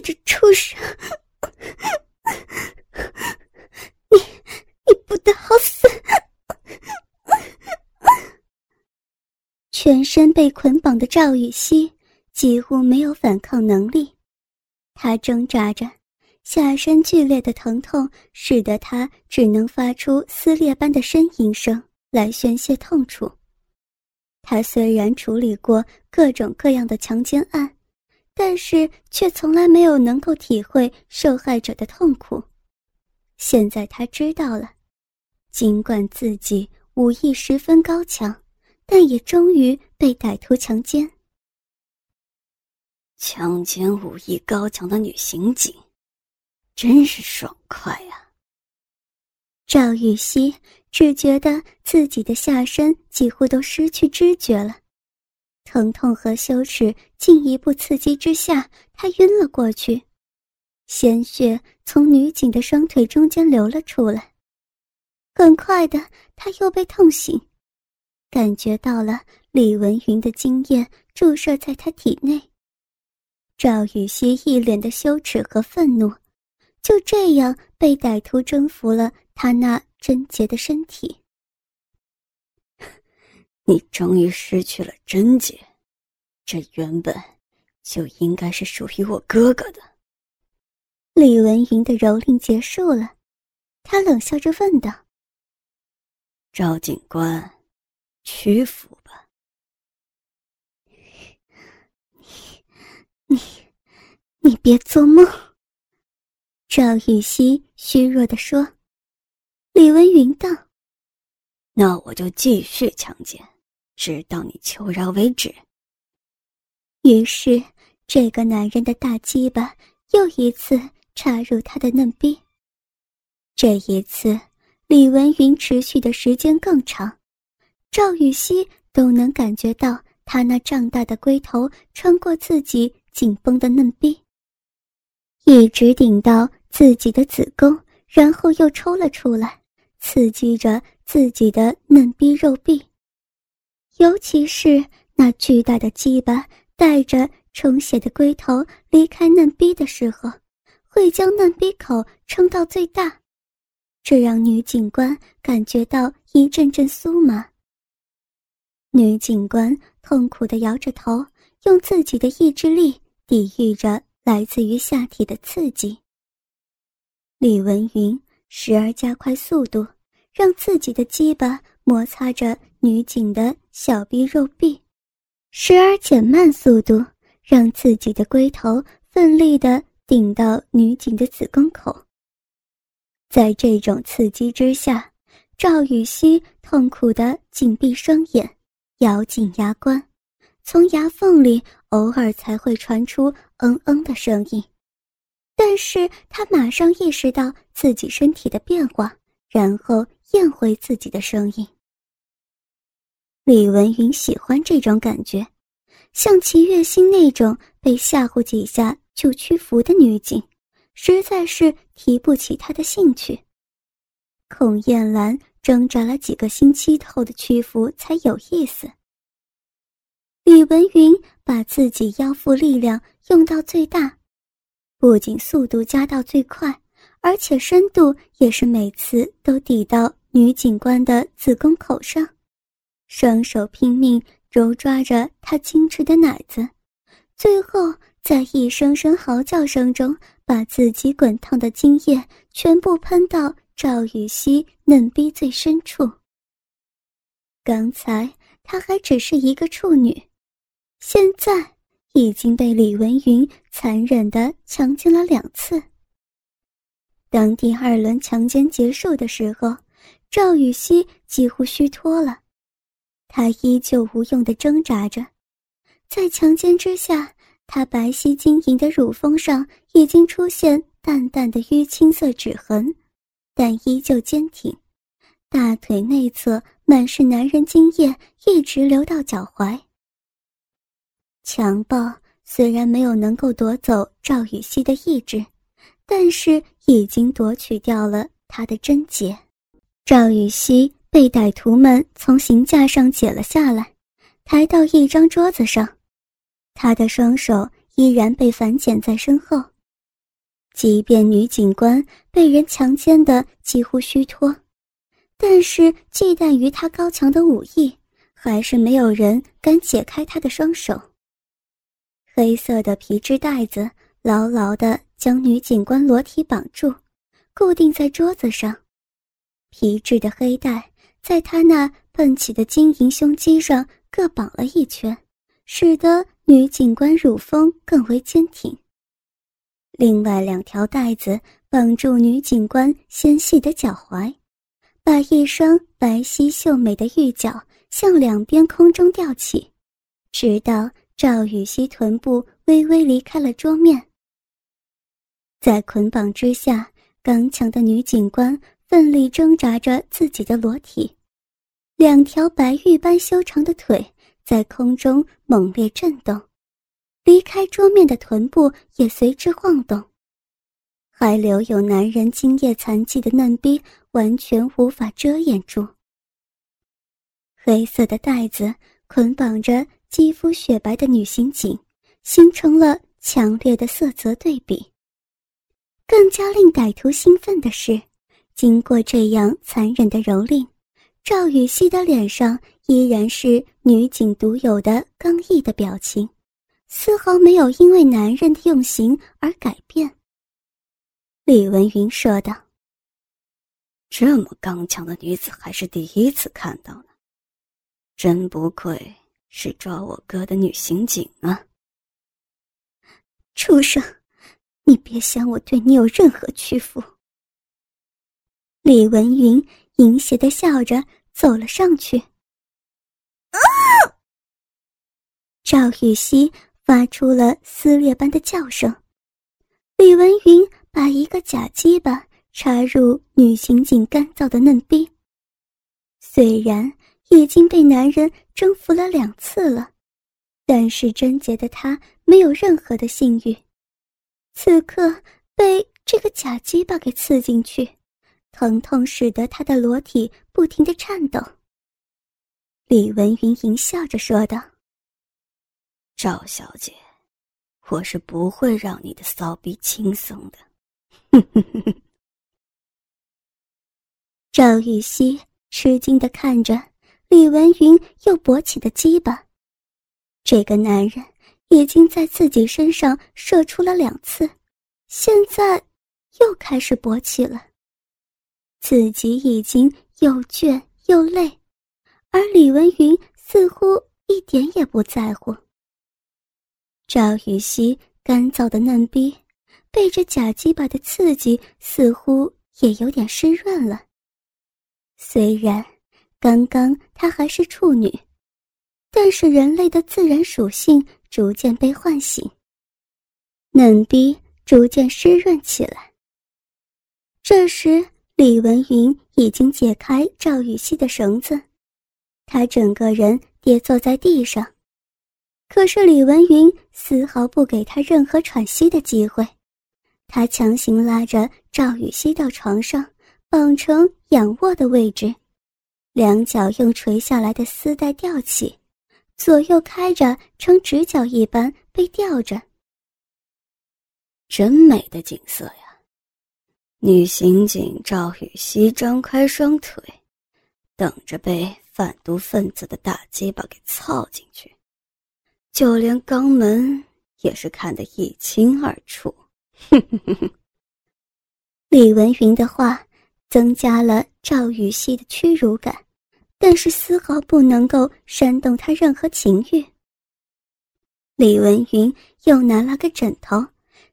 这畜生！你你不得好死！全身被捆绑的赵雨熙几乎没有反抗能力，他挣扎着，下身剧烈的疼痛使得他只能发出撕裂般的呻吟声来宣泄痛楚。他虽然处理过各种各样的强奸案，但是却从来没有能够体会受害者的痛苦。现在他知道了，尽管自己武艺十分高强。但也终于被歹徒强奸。强奸武艺高强的女刑警，真是爽快呀！赵玉熙只觉得自己的下身几乎都失去知觉了，疼痛和羞耻进一步刺激之下，他晕了过去，鲜血从女警的双腿中间流了出来。很快的，他又被痛醒。感觉到了李文云的精液注射在他体内。赵雨熙一脸的羞耻和愤怒，就这样被歹徒征服了他那贞洁的身体。你终于失去了贞洁，这原本就应该是属于我哥哥的。李文云的蹂躏结束了，他冷笑着问道：“赵警官。”屈服吧！你、你、你别做梦！赵雨熙虚弱的说。李文云道：“那我就继续强奸，直到你求饶为止。”于是，这个男人的大鸡巴又一次插入他的嫩逼。这一次，李文云持续的时间更长。赵雨熙都能感觉到他那胀大的龟头穿过自己紧绷的嫩逼，一直顶到自己的子宫，然后又抽了出来，刺激着自己的嫩逼肉壁。尤其是那巨大的鸡巴带着充血的龟头离开嫩逼的时候，会将嫩逼口撑到最大，这让女警官感觉到一阵阵酥麻。女警官痛苦地摇着头，用自己的意志力抵御着来自于下体的刺激。李文云时而加快速度，让自己的鸡巴摩擦着女警的小臂肉壁；时而减慢速度，让自己的龟头奋力地顶到女警的子宫口。在这种刺激之下，赵雨熙痛苦地紧闭双眼。咬紧牙关，从牙缝里偶尔才会传出“嗯嗯”的声音，但是他马上意识到自己身体的变化，然后咽回自己的声音。李文云喜欢这种感觉，像齐月心那种被吓唬几下就屈服的女警，实在是提不起他的兴趣。孔艳兰。挣扎了几个星期后的屈服才有意思。李文云把自己腰腹力量用到最大，不仅速度加到最快，而且深度也是每次都抵到女警官的子宫口上，双手拼命揉抓着她精致的奶子，最后在一声声嚎叫声中，把自己滚烫的精液全部喷到。赵雨熙嫩逼最深处。刚才她还只是一个处女，现在已经被李文云残忍的强奸了两次。当第二轮强奸结束的时候，赵雨熙几乎虚脱了，她依旧无用的挣扎着，在强奸之下，她白皙晶莹的乳峰上已经出现淡淡的淤青色指痕。但依旧坚挺，大腿内侧满是男人精液，一直流到脚踝。强暴虽然没有能够夺走赵雨熙的意志，但是已经夺取掉了他的贞洁。赵雨熙被歹徒们从刑架上解了下来，抬到一张桌子上，他的双手依然被反剪在身后，即便女警官被人强奸的几乎虚脱，但是忌惮于他高强的武艺，还是没有人敢解开他的双手。黑色的皮质带子牢牢地将女警官裸体绑住，固定在桌子上。皮质的黑带在她那喷起的晶莹胸肌上各绑了一圈，使得女警官乳峰更为坚挺。另外两条带子绑住女警官纤细的脚踝，把一双白皙秀美的玉脚向两边空中吊起，直到赵雨熙臀部微微离开了桌面。在捆绑之下，刚强的女警官奋力挣扎着自己的裸体，两条白玉般修长的腿在空中猛烈震动。离开桌面的臀部也随之晃动，还留有男人精液残迹的嫩逼完全无法遮掩住。黑色的带子捆绑着肌肤雪白的女刑警，形成了强烈的色泽对比。更加令歹徒兴奋的是，经过这样残忍的蹂躏，赵雨熙的脸上依然是女警独有的刚毅的表情。丝毫没有因为男人的用刑而改变。李文云说道：“这么刚强的女子还是第一次看到呢，真不愧是抓我哥的女刑警啊！”畜生，你别想我对你有任何屈服。李文云淫邪的笑着走了上去。啊！赵雨熙。发出了撕裂般的叫声，李文云把一个假鸡巴插入女刑警干燥的嫩逼。虽然已经被男人征服了两次了，但是贞洁的她没有任何的性欲。此刻被这个假鸡巴给刺进去，疼痛使得她的裸体不停的颤抖。李文云淫笑着说道。赵小姐，我是不会让你的骚逼轻松的。哼哼哼哼。赵玉溪吃惊的看着李文云又勃起的鸡巴，这个男人已经在自己身上射出了两次，现在又开始勃起了。自己已经又倦又累，而李文云似乎一点也不在乎。赵雨熙干燥的嫩逼，被这假鸡巴的刺激，似乎也有点湿润了。虽然刚刚她还是处女，但是人类的自然属性逐渐被唤醒，嫩逼逐渐湿润起来。这时，李文云已经解开赵雨熙的绳子，他整个人跌坐在地上。可是李文云丝毫不给他任何喘息的机会，他强行拉着赵雨熙到床上，绑成仰卧的位置，两脚用垂下来的丝带吊起，左右开着，呈直角一般被吊着。真美的景色呀！女刑警赵雨熙张开双腿，等着被贩毒分子的大鸡巴给操进去。就连肛门也是看得一清二楚。哼哼哼哼李文云的话增加了赵雨熙的屈辱感，但是丝毫不能够煽动他任何情欲。李文云又拿了个枕头，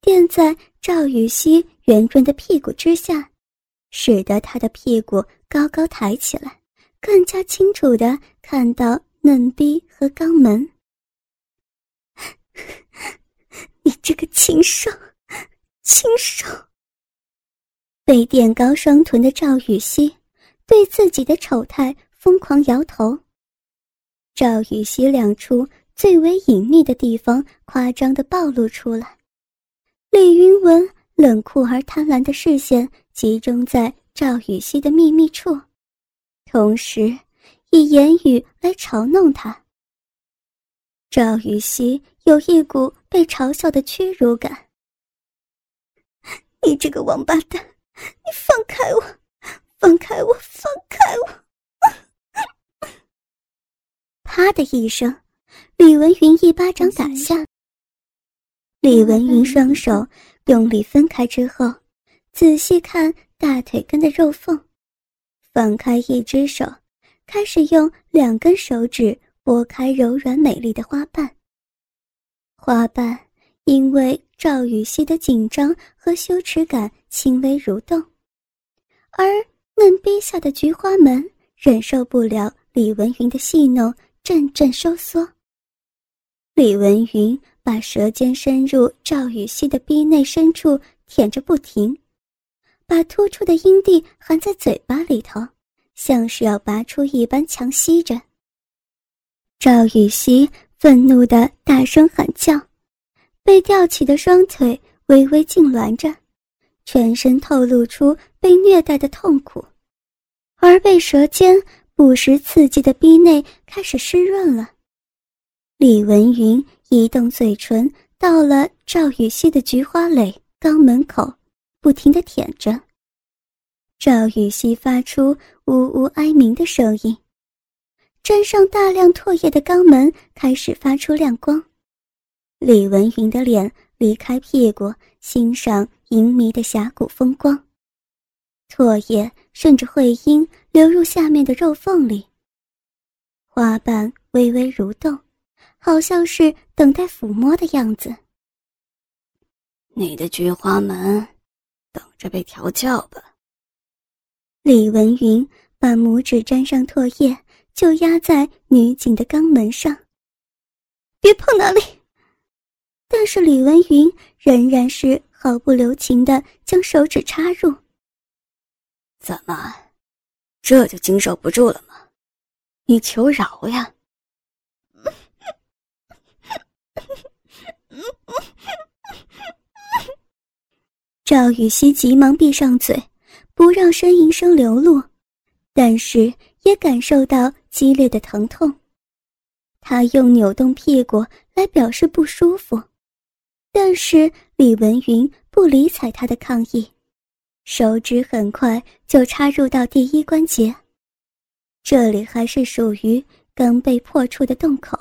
垫在赵雨熙圆润的屁股之下，使得他的屁股高高抬起来，更加清楚的看到嫩逼和肛门。你这个禽兽，禽兽！被垫高双臀的赵雨熙对自己的丑态疯狂摇头。赵雨熙两处最为隐秘的地方夸张的暴露出来。李云文冷酷而贪婪的视线集中在赵雨熙的秘密处，同时以言语来嘲弄他。赵雨熙有一股被嘲笑的屈辱感。你这个王八蛋，放开我，放开我，放开我！啪的一声，李文云一巴掌打下。李文云双手用力分开之后，仔细看大腿根的肉缝，放开一只手，开始用两根手指拨开柔软美丽的花瓣。花瓣因为赵雨熙的紧张和羞耻感轻微蠕动，而嫩逼下的菊花门忍受不了李文云的戏弄，阵阵收缩。李文云。把舌尖伸入赵雨熙的逼内深处舔着不停，把突出的阴蒂含在嘴巴里头，像是要拔出一般强吸着。赵雨熙愤怒的大声喊叫，被吊起的双腿微微痉挛着，全身透露出被虐待的痛苦，而被舌尖不时刺激的逼内开始湿润了。李文云。移动嘴唇到了赵雨熙的菊花蕾肛门口，不停地舔着。赵雨熙发出呜呜哀鸣的声音，沾上大量唾液的肛门开始发出亮光。李文云的脸离开屁股，欣赏淫迷的峡谷风光。唾液顺着会阴流入下面的肉缝里，花瓣微微蠕动。好像是等待抚摸的样子。你的菊花门，等着被调教吧。李文云把拇指沾上唾液，就压在女警的肛门上。别碰那里！但是李文云仍然是毫不留情的将手指插入。怎么，这就经受不住了吗？你求饶呀！赵雨熙急忙闭上嘴，不让呻吟声流露，但是也感受到激烈的疼痛。他用扭动屁股来表示不舒服，但是李文云不理睬他的抗议，手指很快就插入到第一关节，这里还是属于刚被破处的洞口，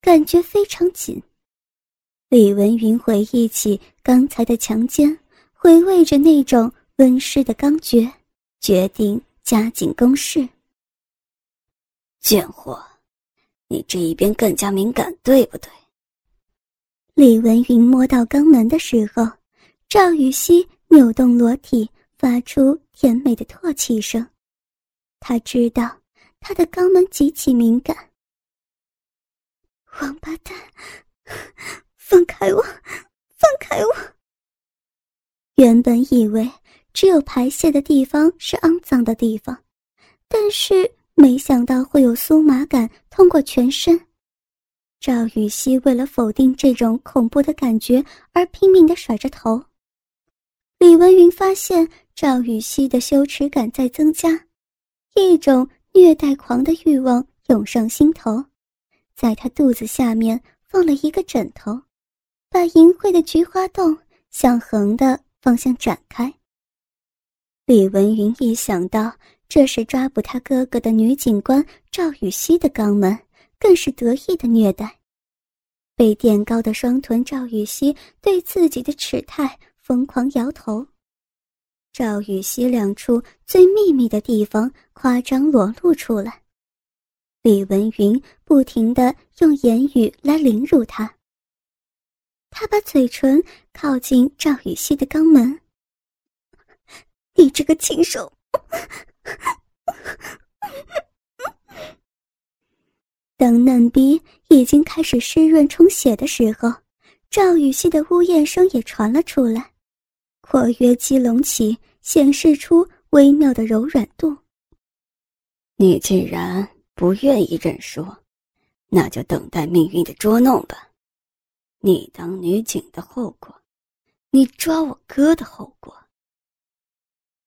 感觉非常紧。李文云回忆起刚才的强奸，回味着那种温湿的刚觉，决定加紧攻势。贱货，你这一边更加敏感，对不对？李文云摸到肛门的时候，赵雨熙扭动裸体，发出甜美的唾弃声。他知道他的肛门极其敏感。王八蛋！放开我！放开我！原本以为只有排泄的地方是肮脏的地方，但是没想到会有酥麻感通过全身。赵雨熙为了否定这种恐怖的感觉而拼命的甩着头。李文云发现赵雨熙的羞耻感在增加，一种虐待狂的欲望涌上心头，在他肚子下面放了一个枕头。把淫秽的菊花洞向横的方向展开。李文云一想到这是抓捕他哥哥的女警官赵雨熙的肛门，更是得意的虐待。被垫高的双臀赵雨熙对自己的耻态疯狂摇头。赵雨熙两处最秘密的地方夸张裸露出来。李文云不停的用言语来凌辱他。他把嘴唇靠近赵雨熙的肛门。你这个禽兽！等嫩逼已经开始湿润充血的时候，赵雨熙的呜咽声也传了出来，括约肌隆起，显示出微妙的柔软度。你既然不愿意认输，那就等待命运的捉弄吧。你当女警的后果，你抓我哥的后果。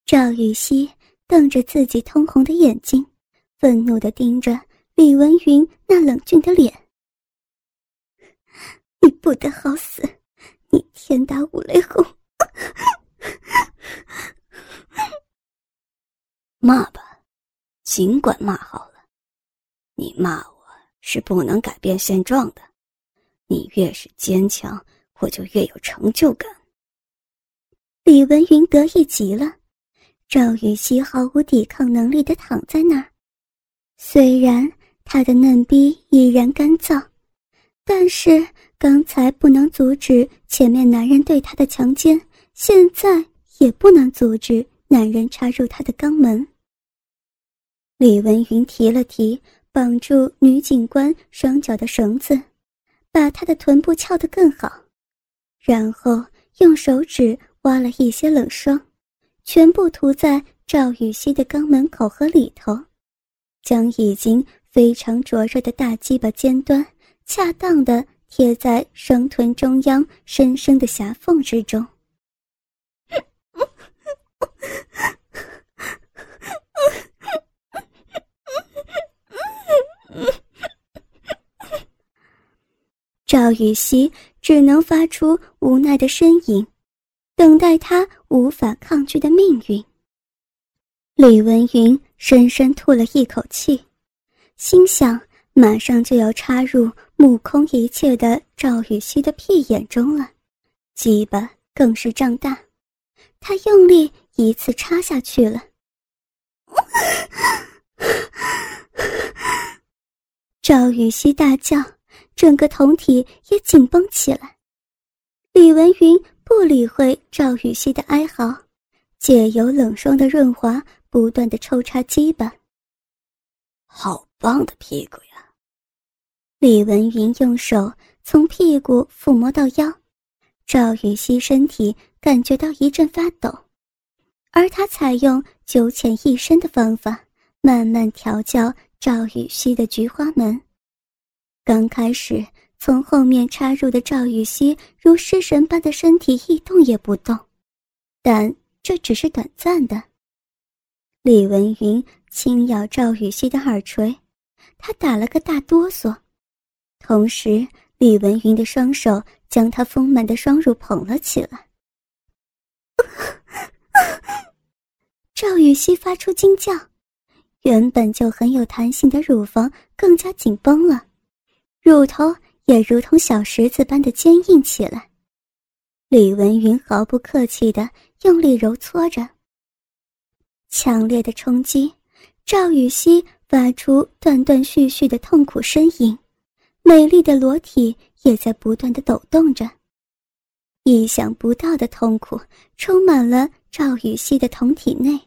赵雨熙瞪着自己通红的眼睛，愤怒的盯着李文云那冷峻的脸。你不得好死！你天打五雷轰！骂吧，尽管骂好了。你骂我是不能改变现状的，你越是坚强，我就越有成就感。李文云得意极了，赵雨熙毫无抵抗能力的躺在那儿，虽然他的嫩逼已然干燥，但是刚才不能阻止前面男人对他的强奸，现在也不能阻止。男人插入他的肛门。李文云提了提绑住女警官双脚的绳子，把她的臀部翘得更好，然后用手指挖了一些冷霜，全部涂在赵雨熙的肛门口和里头，将已经非常灼热的大鸡巴尖端恰当的贴在双臀中央深深的狭缝之中。赵雨熙只能发出无奈的呻吟，等待他无法抗拒的命运。李文云深深吐了一口气，心想：马上就要插入目空一切的赵雨熙的屁眼中了，鸡巴更是胀大。他用力一次插下去了，赵雨熙大叫，整个酮体也紧绷起来。李文云不理会赵雨熙的哀嚎，借由冷霜的润滑，不断的抽插鸡巴。好棒的屁股呀！李文云用手从屁股抚摸到腰，赵雨熙身体。感觉到一阵发抖，而他采用九浅一深的方法，慢慢调教赵雨熙的菊花门。刚开始从后面插入的赵雨熙如失神般的身体一动也不动，但这只是短暂的。李文云轻咬赵雨熙的耳垂，他打了个大哆嗦，同时李文云的双手将他丰满的双乳捧了起来。赵雨熙发出惊叫，原本就很有弹性的乳房更加紧绷了，乳头也如同小石子般的坚硬起来。李文云毫不客气的用力揉搓着，强烈的冲击，赵雨熙发出断断续续的痛苦呻吟，美丽的裸体也在不断的抖动着。意想不到的痛苦充满了赵雨熙的酮体内。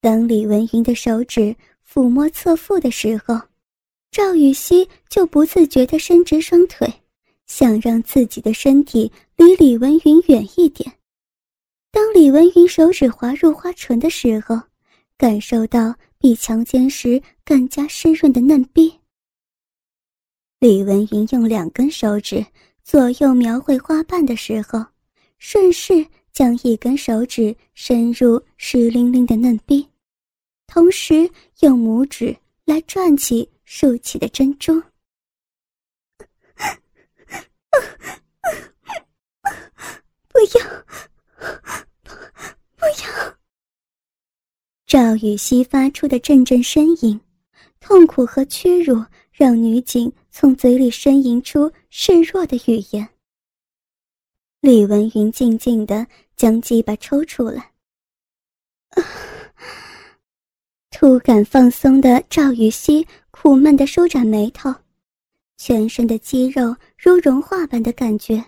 当李文云的手指抚摸侧腹的时候，赵雨熙就不自觉地伸直双腿，想让自己的身体离李文云远一点。当李文云手指滑入花唇的时候，感受到比强奸时更加湿润的嫩逼。李文云用两根手指。左右描绘花瓣的时候，顺势将一根手指伸入湿淋淋的嫩壁，同时用拇指来转起竖起的珍珠。不要，不要！赵雨熙发出的阵阵呻吟，痛苦和屈辱让女警。从嘴里呻吟出示弱的语言。李文云静静的将鸡巴抽出来。突感放松的赵雨熙苦闷的舒展眉头，全身的肌肉如融化般的感觉，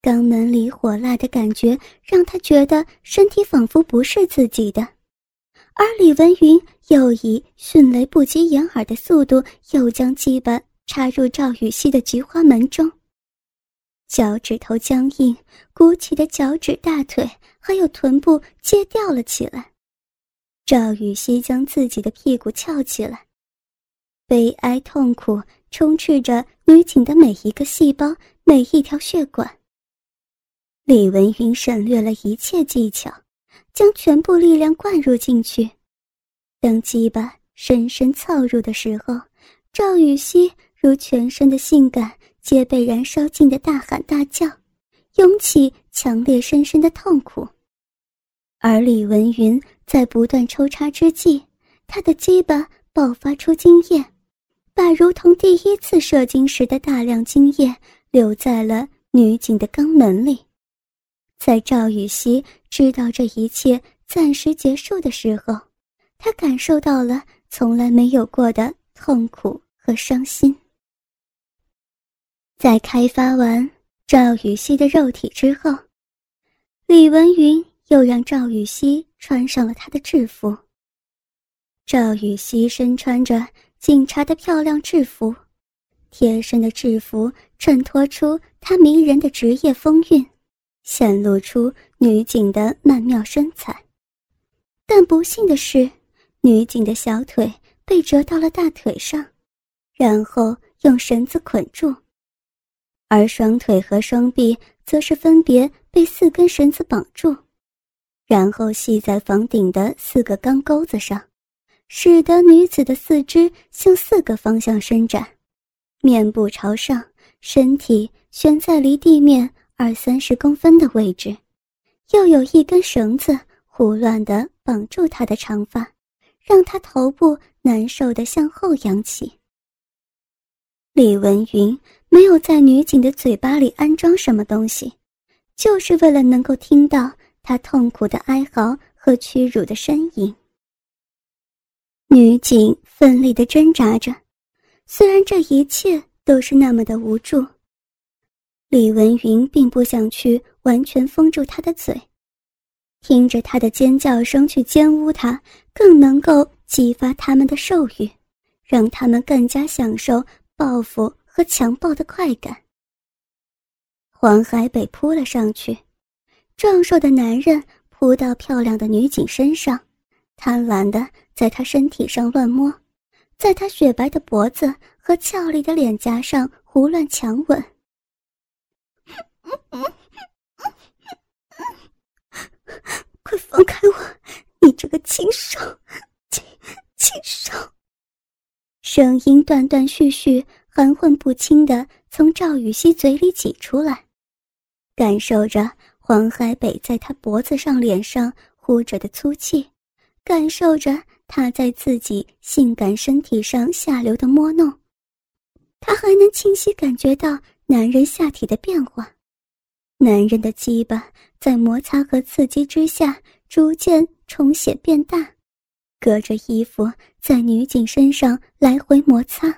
肛门里火辣的感觉让他觉得身体仿佛不是自己的，而李文云又以迅雷不及掩耳的速度又将鸡巴。插入赵雨熙的菊花门中，脚趾头僵硬，鼓起的脚趾、大腿还有臀部皆掉了起来。赵雨熙将自己的屁股翘起来，悲哀痛苦充斥着女警的每一个细胞、每一条血管。李文云省略了一切技巧，将全部力量灌入进去。当鸡巴深深操入的时候，赵雨熙。如全身的性感皆被燃烧尽的大喊大叫，涌起强烈深深的痛苦。而李文云在不断抽插之际，他的鸡巴爆发出精液，把如同第一次射精时的大量精液留在了女警的肛门里。在赵雨熙知道这一切暂时结束的时候，他感受到了从来没有过的痛苦和伤心。在开发完赵雨熙的肉体之后，李文云又让赵雨熙穿上了他的制服。赵雨熙身穿着警察的漂亮制服，贴身的制服衬托出她迷人的职业风韵。显露出女警的曼妙身材，但不幸的是，女警的小腿被折到了大腿上，然后用绳子捆住，而双腿和双臂则是分别被四根绳子绑住，然后系在房顶的四个钢钩子上，使得女子的四肢向四个方向伸展，面部朝上，身体悬在离地面。二三十公分的位置，又有一根绳子胡乱地绑住她的长发，让她头部难受地向后扬起。李文云没有在女警的嘴巴里安装什么东西，就是为了能够听到她痛苦的哀嚎和屈辱的呻吟。女警奋力的挣扎着，虽然这一切都是那么的无助。李文云并不想去完全封住他的嘴，听着他的尖叫声去奸污他，更能够激发他们的兽欲，让他们更加享受报复和强暴的快感。黄海北扑了上去，壮硕的男人扑到漂亮的女警身上，贪婪的在她身体上乱摸，在她雪白的脖子和俏丽的脸颊上胡乱强吻。快放开我！你这个禽兽，禽禽兽！声音断断续续、含混不清的从赵雨熙嘴里挤出来，感受着黄海北在他脖子上、脸上呼着的粗气，感受着他在自己性感身体上下流的摸弄，他还能清晰感觉到男人下体的变化。男人的鸡巴在摩擦和刺激之下逐渐充血变大，隔着衣服在女警身上来回摩擦。